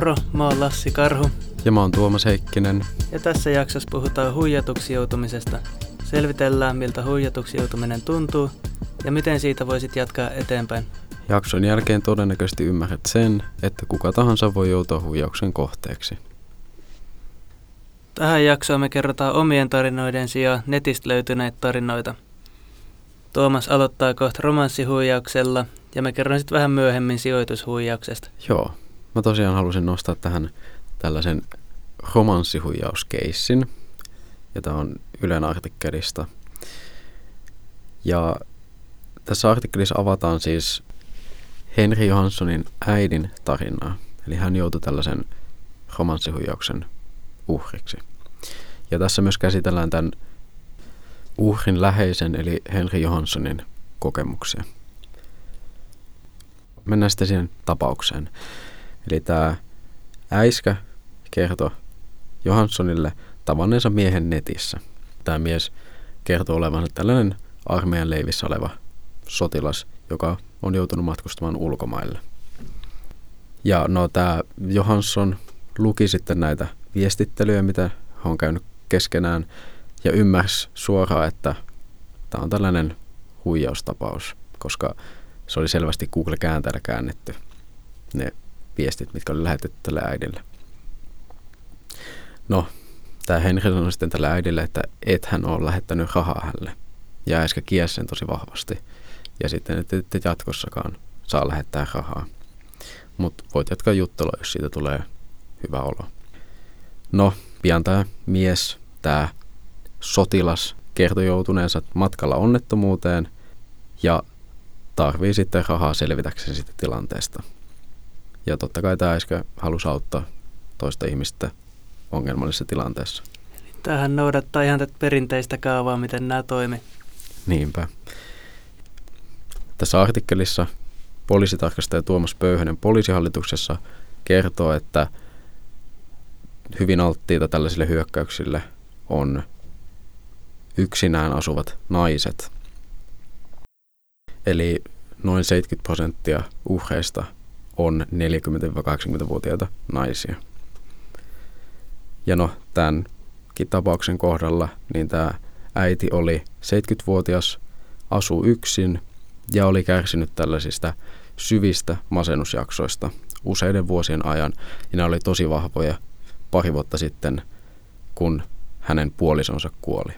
Moro, mä oon Lassi Karhu. Ja mä oon Tuomas Heikkinen. Ja tässä jaksossa puhutaan huijatuksi joutumisesta. Selvitellään, miltä huijatuksi joutuminen tuntuu ja miten siitä voisit jatkaa eteenpäin. Jakson jälkeen todennäköisesti ymmärrät sen, että kuka tahansa voi joutua huijauksen kohteeksi. Tähän jaksoon me kerrotaan omien tarinoiden sijaan netistä löytyneitä tarinoita. Tuomas aloittaa kohta romanssihuijauksella ja me kerron sitten vähän myöhemmin sijoitushuijauksesta. Joo, mä tosiaan halusin nostaa tähän tällaisen romanssihuijauskeissin, ja tämä on Ylen artikkelista. Ja tässä artikkelissa avataan siis Henri Johanssonin äidin tarinaa. Eli hän joutui tällaisen romanssihuijauksen uhriksi. Ja tässä myös käsitellään tämän uhrin läheisen eli Henri Johanssonin kokemuksia. Mennään sitten siihen tapaukseen. Eli tämä äiskä kertoi Johanssonille tavanneensa miehen netissä. Tämä mies kertoo olevansa tällainen armeijan leivissä oleva sotilas, joka on joutunut matkustamaan ulkomaille. Ja no tämä Johansson luki sitten näitä viestittelyjä, mitä on käynyt keskenään, ja ymmärsi suoraan, että tämä on tällainen huijaustapaus, koska se oli selvästi Google-kääntäjällä käännetty ne viestit, mitkä oli lähetetty tälle äidille. No, tämä Henri sanoi sitten tälle äidille, että et hän ole lähettänyt rahaa hänelle. Ja äsken kiesi sen tosi vahvasti. Ja sitten, että et jatkossakaan saa lähettää rahaa. Mutta voit jatkaa juttelua, jos siitä tulee hyvä olo. No, pian tämä mies, tämä sotilas, kertoi joutuneensa matkalla onnettomuuteen ja tarvii sitten rahaa selvitäkseen siitä tilanteesta. Ja totta kai tämä äsken halusi auttaa toista ihmistä ongelmallisessa tilanteessa. Tähän noudattaa ihan tätä perinteistä kaavaa, miten nämä toimii. Niinpä. Tässä artikkelissa poliisitarkastaja Tuomas Pöyhönen poliisihallituksessa kertoo, että hyvin alttiita tällaisille hyökkäyksille on yksinään asuvat naiset. Eli noin 70 prosenttia uhreista on 40-80-vuotiaita naisia. Ja no, tämänkin tapauksen kohdalla, niin tämä äiti oli 70-vuotias, asuu yksin ja oli kärsinyt tällaisista syvistä masennusjaksoista useiden vuosien ajan. Ja nämä oli tosi vahvoja pari vuotta sitten, kun hänen puolisonsa kuoli.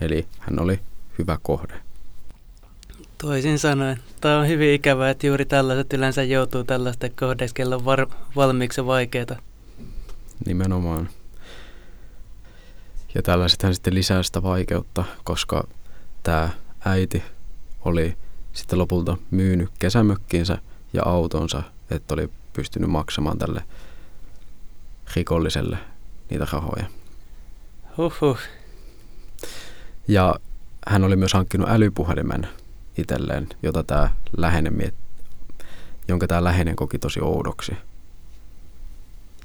Eli hän oli hyvä kohde. Toisin sanoen, tämä on hyvin ikävää, että juuri tällaiset yleensä joutuu tällaisten kohdeiksi, on var- valmiiksi vaikeita. Nimenomaan. Ja tällaisethän sitten lisää sitä vaikeutta, koska tämä äiti oli sitten lopulta myynyt kesämökkinsä ja autonsa, että oli pystynyt maksamaan tälle rikolliselle niitä rahoja. Huhhuh. Ja hän oli myös hankkinut älypuhelimen itselleen, jota tämä läheinen miet, jonka tämä läheinen koki tosi oudoksi.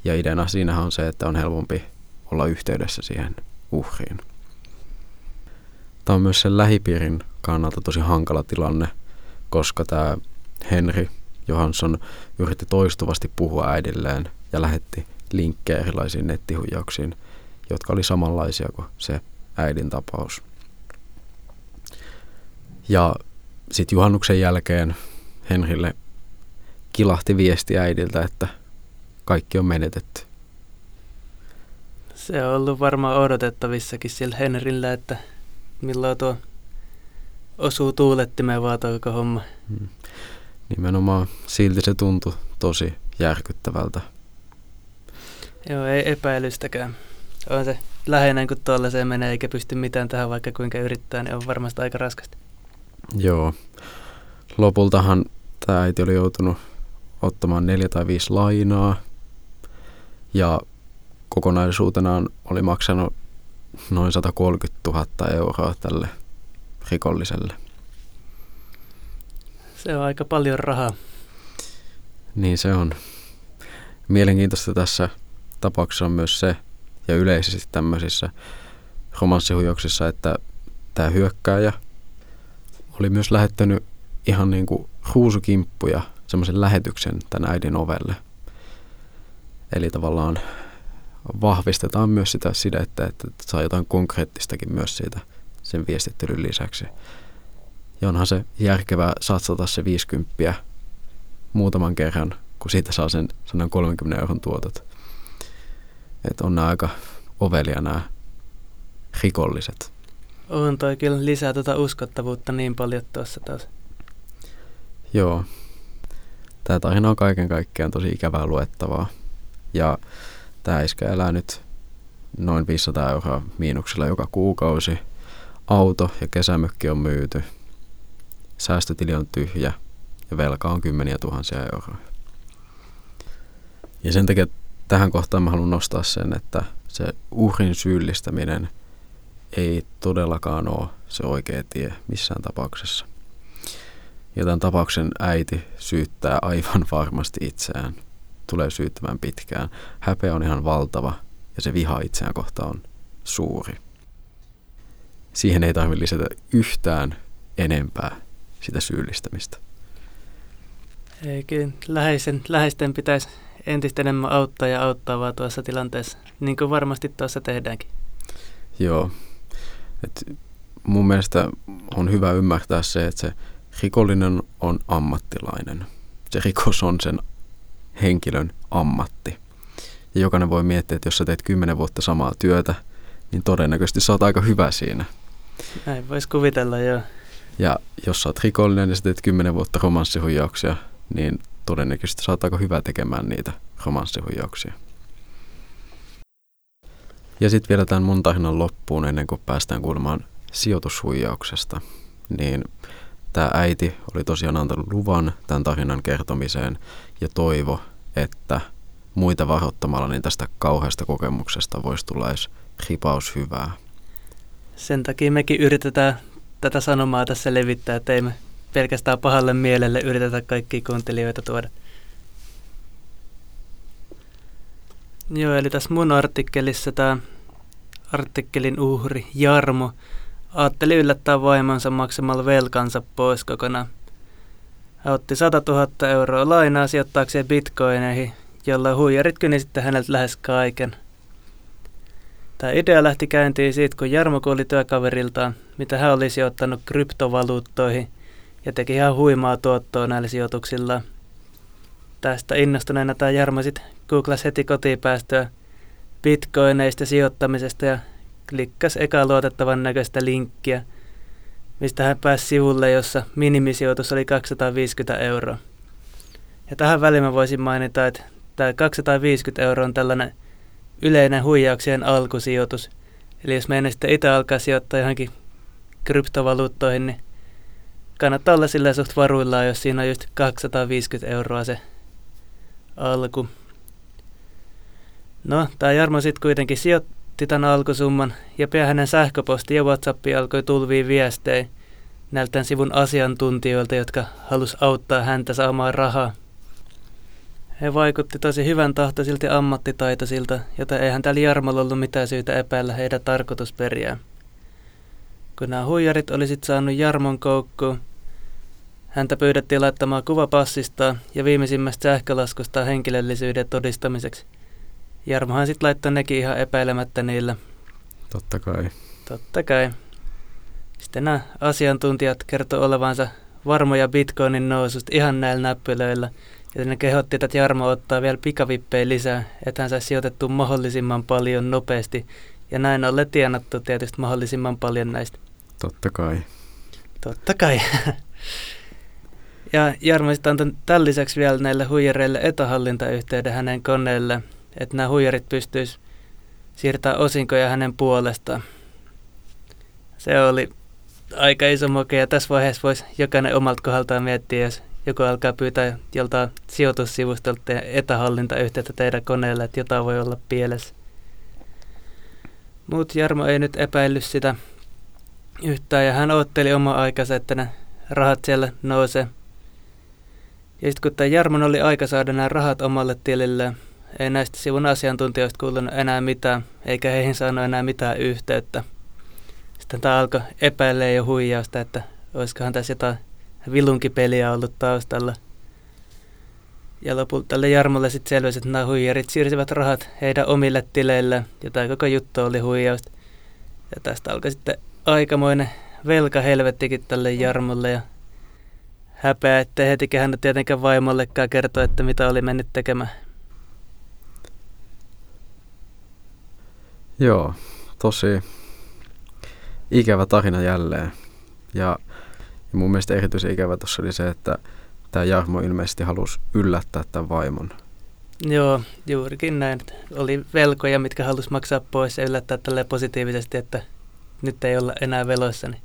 Ja ideana siinä on se, että on helpompi olla yhteydessä siihen uhriin. Tämä on myös sen lähipiirin kannalta tosi hankala tilanne, koska tämä Henri Johansson yritti toistuvasti puhua äidilleen ja lähetti linkkejä erilaisiin nettihuijauksiin, jotka oli samanlaisia kuin se äidin tapaus. Ja sitten juhannuksen jälkeen Henrille kilahti viesti äidiltä, että kaikki on menetetty. Se on ollut varmaan odotettavissakin sillä Henrillä, että milloin tuo osuu tuulettimeen vaan tuo homma. Hmm. Nimenomaan silti se tuntui tosi järkyttävältä. Joo, ei epäilystäkään. On se läheinen, kun tuollaiseen menee eikä pysty mitään tähän, vaikka kuinka yrittää, niin on varmasti aika raskasta. Joo. Lopultahan tämä äiti oli joutunut ottamaan neljä tai viisi lainaa ja kokonaisuutenaan oli maksanut noin 130 000 euroa tälle rikolliselle. Se on aika paljon rahaa. Niin se on. Mielenkiintoista tässä tapauksessa on myös se, ja yleisesti tämmöisissä romanssihuijauksissa, että tämä hyökkääjä oli myös lähettänyt ihan niin kuin ruusukimppuja semmoisen lähetyksen tämän äidin ovelle. Eli tavallaan vahvistetaan myös sitä sidettä, että saa jotain konkreettistakin myös siitä sen viestittelyn lisäksi. Ja onhan se järkevää satsata se 50 muutaman kerran, kun siitä saa sen 130 euron tuotot. Että on nämä aika ovelia nämä rikolliset. On toi kyllä lisää tuota uskottavuutta niin paljon tuossa taas. Joo. Tämä tarina on kaiken kaikkiaan tosi ikävää luettavaa. Ja tämä iskä elää nyt noin 500 euroa miinuksella joka kuukausi. Auto ja kesämökki on myyty. Säästötili on tyhjä ja velka on kymmeniä tuhansia euroja. Ja sen takia tähän kohtaan mä haluan nostaa sen, että se uhrin syyllistäminen ei todellakaan ole se oikea tie missään tapauksessa. Ja tämän tapauksen äiti syyttää aivan varmasti itseään. Tulee syyttämään pitkään. Häpeä on ihan valtava ja se viha itseään kohtaan on suuri. Siihen ei tarvitse lisätä yhtään enempää sitä syyllistämistä. Eikin läheisen, läheisten pitäisi entistä enemmän auttaa ja auttaa vaan tuossa tilanteessa, niin kuin varmasti tuossa tehdäänkin. Joo. Et mun mielestä on hyvä ymmärtää se, että se rikollinen on ammattilainen. Se rikos on sen henkilön ammatti. Ja jokainen voi miettiä, että jos sä teet kymmenen vuotta samaa työtä, niin todennäköisesti sä oot aika hyvä siinä. Näin voisi kuvitella, joo. Ja jos sä oot rikollinen ja sä teet kymmenen vuotta romanssihuijauksia, niin todennäköisesti sä oot aika hyvä tekemään niitä romanssihuijauksia. Ja sitten vielä tämän mun tarinan loppuun ennen kuin päästään kuulemaan sijoitushuijauksesta, niin tämä äiti oli tosiaan antanut luvan tämän tarinan kertomiseen ja toivo, että muita varoittamalla niin tästä kauheasta kokemuksesta voisi tulla edes ripaus hyvää. Sen takia mekin yritetään tätä sanomaa tässä levittää, että ei me pelkästään pahalle mielelle yritetä kaikkia kuuntelijoita tuoda. Joo, eli tässä mun artikkelissa tämä artikkelin uhri Jarmo ajatteli yllättää vaimonsa maksamalla velkansa pois kokonaan. Hän otti 100 000 euroa lainaa sijoittaakseen bitcoineihin, jolla huijarit kyni sitten häneltä lähes kaiken. Tämä idea lähti käyntiin siitä, kun Jarmo kuuli työkaveriltaan, mitä hän oli sijoittanut kryptovaluuttoihin ja teki ihan huimaa tuottoa näillä sijoituksilla. Tästä innostuneena tämä Jarmo sitten googlasi heti kotiin päästöä bitcoineista sijoittamisesta ja klikkasi eka luotettavan näköistä linkkiä, mistä hän pääsi sivulle, jossa minimisijoitus oli 250 euroa. Ja tähän väliin mä voisin mainita, että tämä 250 euroa on tällainen yleinen huijauksien alkusijoitus. Eli jos meidän sitten itse alkaa sijoittaa johonkin kryptovaluuttoihin, niin kannattaa olla sillä suht varuillaan, jos siinä on just 250 euroa se alku. No, tämä Jarmo sitten kuitenkin sijoitti tämän alkusumman ja pian hänen sähköposti ja WhatsAppi alkoi tulvia viestejä näiltä sivun asiantuntijoilta, jotka halus auttaa häntä saamaan rahaa. He vaikutti tosi hyvän tahtoisilta ja ammattitaitoisilta, joten eihän täällä Jarmolla ollut mitään syytä epäillä heidän tarkoitusperiään. Kun nämä huijarit olisit saanut Jarmon koukkuun, häntä pyydettiin laittamaan kuva passistaan ja viimeisimmästä sähkölaskusta henkilöllisyyden todistamiseksi – Jarmohan sitten laittoi nekin ihan epäilemättä niillä. Totta kai. Totta kai. Sitten nämä asiantuntijat kertoi olevansa varmoja bitcoinin noususta ihan näillä näppylöillä. Ja ne kehotti, että Jarmo ottaa vielä pikavippejä lisää, että hän saisi sijoitettua mahdollisimman paljon nopeasti. Ja näin ollen tienattu tietysti mahdollisimman paljon näistä. Totta kai. Totta kai. ja Jarmo sitten antoi tämän lisäksi vielä näille huijareille etähallintayhteyden hänen koneelle – että nämä huijarit pystyis siirtämään osinkoja hänen puolestaan. Se oli aika iso moke ja tässä vaiheessa voisi jokainen omalta kohdaltaan miettiä, jos joku alkaa pyytää joltain sijoitussivustolta etähallintayhteyttä teidän koneelle, että jotain voi olla pielessä. Mutta Jarmo ei nyt epäillyt sitä yhtään ja hän otteli oma aikansa, että ne rahat siellä nousee. Ja sitten kun tämä Jarmon oli aika saada nämä rahat omalle tililleen, ei näistä sivun asiantuntijoista kuulunut enää mitään, eikä heihin saanut enää mitään yhteyttä. Sitten tämä alkoi epäilee jo huijausta, että olisikohan tässä jotain vilunkipeliä ollut taustalla. Ja lopulta tälle Jarmolle sitten selvisi, että nämä huijarit siirsivät rahat heidän omille tileille, ja tämä koko juttu oli huijausta. Ja tästä alkoi sitten aikamoinen velka helvettikin tälle Jarmolle, ja häpeä, ettei heti kehännyt tietenkään vaimollekaan kertoa, että mitä oli mennyt tekemään. Joo, tosi ikävä tarina jälleen. Ja, ja mun mielestä erityisen ikävä tuossa oli se, että tämä Jarmo ilmeisesti halusi yllättää tämän vaimon. Joo, juurikin näin. Oli velkoja, mitkä halusi maksaa pois ja yllättää tälle positiivisesti, että nyt ei olla enää veloissa. Niin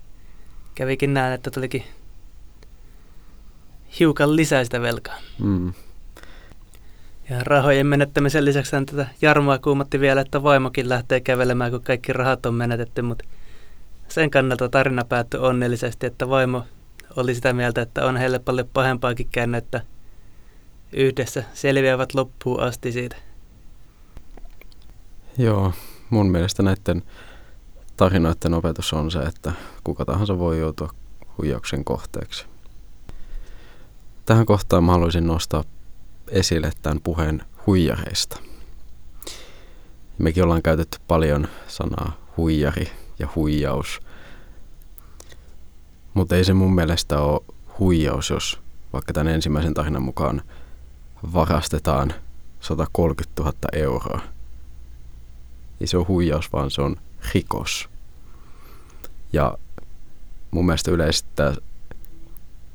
kävikin näin, että tulikin hiukan lisää sitä velkaa. Mm. Ja rahojen menettämisen lisäksi tätä Jarmoa kuumatti vielä, että vaimokin lähtee kävelemään, kun kaikki rahat on menetetty, mutta sen kannalta tarina päättyi onnellisesti, että vaimo oli sitä mieltä, että on heille paljon pahempaakin käynyt, että yhdessä selviävät loppuun asti siitä. Joo, mun mielestä näiden tarinoiden opetus on se, että kuka tahansa voi joutua huijauksen kohteeksi. Tähän kohtaan mä haluaisin nostaa esille tämän puheen huijareista. Mekin ollaan käytetty paljon sanaa huijari ja huijaus. Mutta ei se mun mielestä ole huijaus, jos vaikka tämän ensimmäisen tarinan mukaan varastetaan 130 000 euroa. Ei se ole huijaus, vaan se on rikos. Ja mun mielestä yleisesti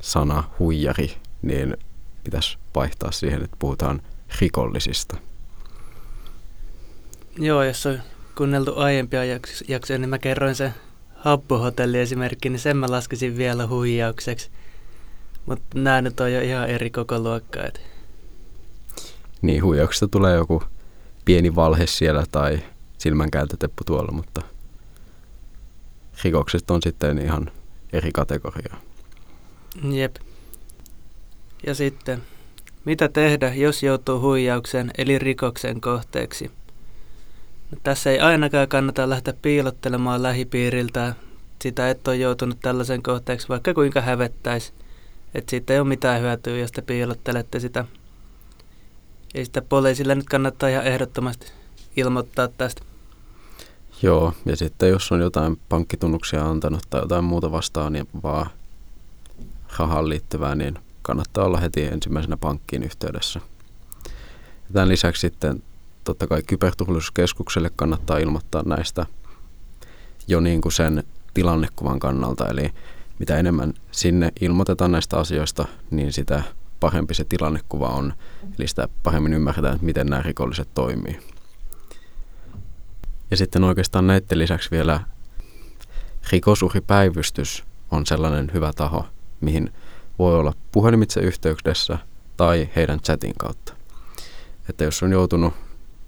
sana huijari, niin pitäisi vaihtaa siihen, että puhutaan rikollisista. Joo, jos on kuunneltu aiempia jaksoja, niin mä kerroin se happohotelli esimerkki, niin sen mä laskisin vielä huijaukseksi. Mutta nämä nyt on jo ihan eri koko luokkaa. Et. Niin, huijauksesta tulee joku pieni valhe siellä tai silmänkääntöteppu tuolla, mutta rikokset on sitten ihan eri kategoriaa. Jep. Ja sitten, mitä tehdä, jos joutuu huijauksen eli rikoksen kohteeksi? No, tässä ei ainakaan kannata lähteä piilottelemaan lähipiiriltä sitä, että on joutunut tällaisen kohteeksi, vaikka kuinka hävettäisi. Että siitä ei ole mitään hyötyä, jos te piilottelette sitä. Ei sitä poliisille nyt kannattaa ihan ehdottomasti ilmoittaa tästä. Joo, ja sitten jos on jotain pankkitunnuksia antanut tai jotain muuta vastaan, niin vaan rahaan liittyvää, niin kannattaa olla heti ensimmäisenä pankkiin yhteydessä. Ja tämän lisäksi sitten totta kai kyberturvallisuuskeskukselle kannattaa ilmoittaa näistä jo niin kuin sen tilannekuvan kannalta. Eli mitä enemmän sinne ilmoitetaan näistä asioista, niin sitä parempi se tilannekuva on. Eli sitä paremmin ymmärretään, että miten nämä rikolliset toimii. Ja sitten oikeastaan näiden lisäksi vielä rikosuhripäivystys on sellainen hyvä taho, mihin voi olla puhelimitse yhteydessä tai heidän chatin kautta. Että jos on joutunut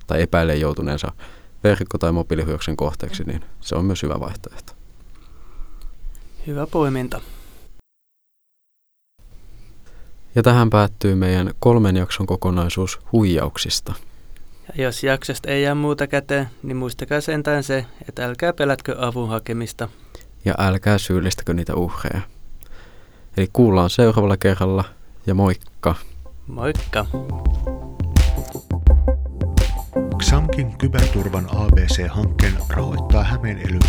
tai epäilee joutuneensa verkko- tai mobiilihyöksen kohteeksi, niin se on myös hyvä vaihtoehto. Hyvä poiminta. Ja tähän päättyy meidän kolmen jakson kokonaisuus huijauksista. Ja jos jaksosta ei jää muuta käteen, niin muistakaa sentään se, että älkää pelätkö avun hakemista. Ja älkää syyllistäkö niitä uhreja. Eli kuullaan seuraavalla kerralla ja moikka! Moikka! XAMKin kyberturvan ABC-hankkeen rahoittaa Hämeen ely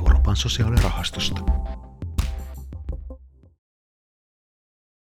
Euroopan sosiaalirahastosta.